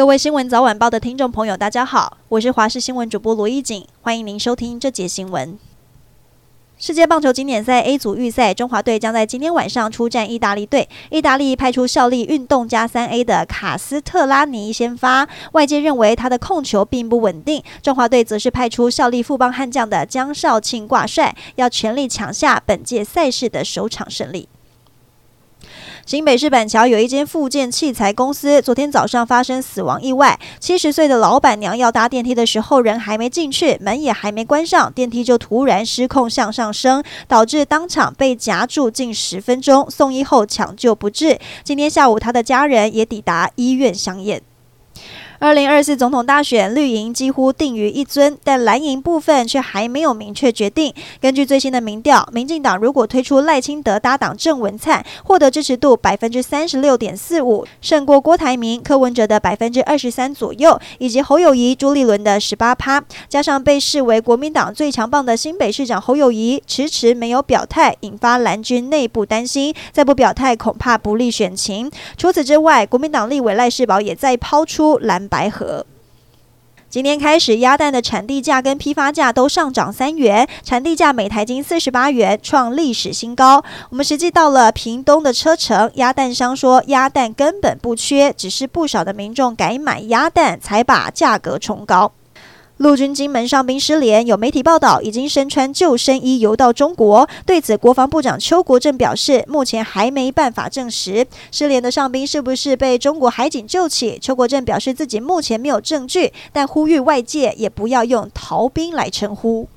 各位新闻早晚报的听众朋友，大家好，我是华视新闻主播罗艺锦，欢迎您收听这节新闻。世界棒球经典赛 A 组预赛，中华队将在今天晚上出战意大利队。意大利派出效力运动家三 A 的卡斯特拉尼先发，外界认为他的控球并不稳定。中华队则是派出效力富邦悍将的江少庆挂帅，要全力抢下本届赛事的首场胜利。新北市板桥有一间附件器材公司，昨天早上发生死亡意外。七十岁的老板娘要搭电梯的时候，人还没进去，门也还没关上，电梯就突然失控向上升，导致当场被夹住近十分钟，送医后抢救不治。今天下午，她的家人也抵达医院相验。二零二四总统大选，绿营几乎定于一尊，但蓝营部分却还没有明确决定。根据最新的民调，民进党如果推出赖清德搭档郑文灿，获得支持度百分之三十六点四五，胜过郭台铭、柯文哲的百分之二十三左右，以及侯友谊、朱立伦的十八趴。加上被视为国民党最强棒的新北市长侯友谊迟迟没有表态，引发蓝军内部担心，再不表态恐怕不利选情。除此之外，国民党立委赖士葆也在抛出蓝。白河，今天开始，鸭蛋的产地价跟批发价都上涨三元，产地价每台斤四十八元，创历史新高。我们实际到了屏东的车城，鸭蛋商说，鸭蛋根本不缺，只是不少的民众改买鸭蛋，才把价格冲高。陆军金门上兵失联，有媒体报道已经身穿救生衣游到中国。对此，国防部长邱国正表示，目前还没办法证实失联的上兵是不是被中国海警救起。邱国正表示自己目前没有证据，但呼吁外界也不要用逃兵来称呼。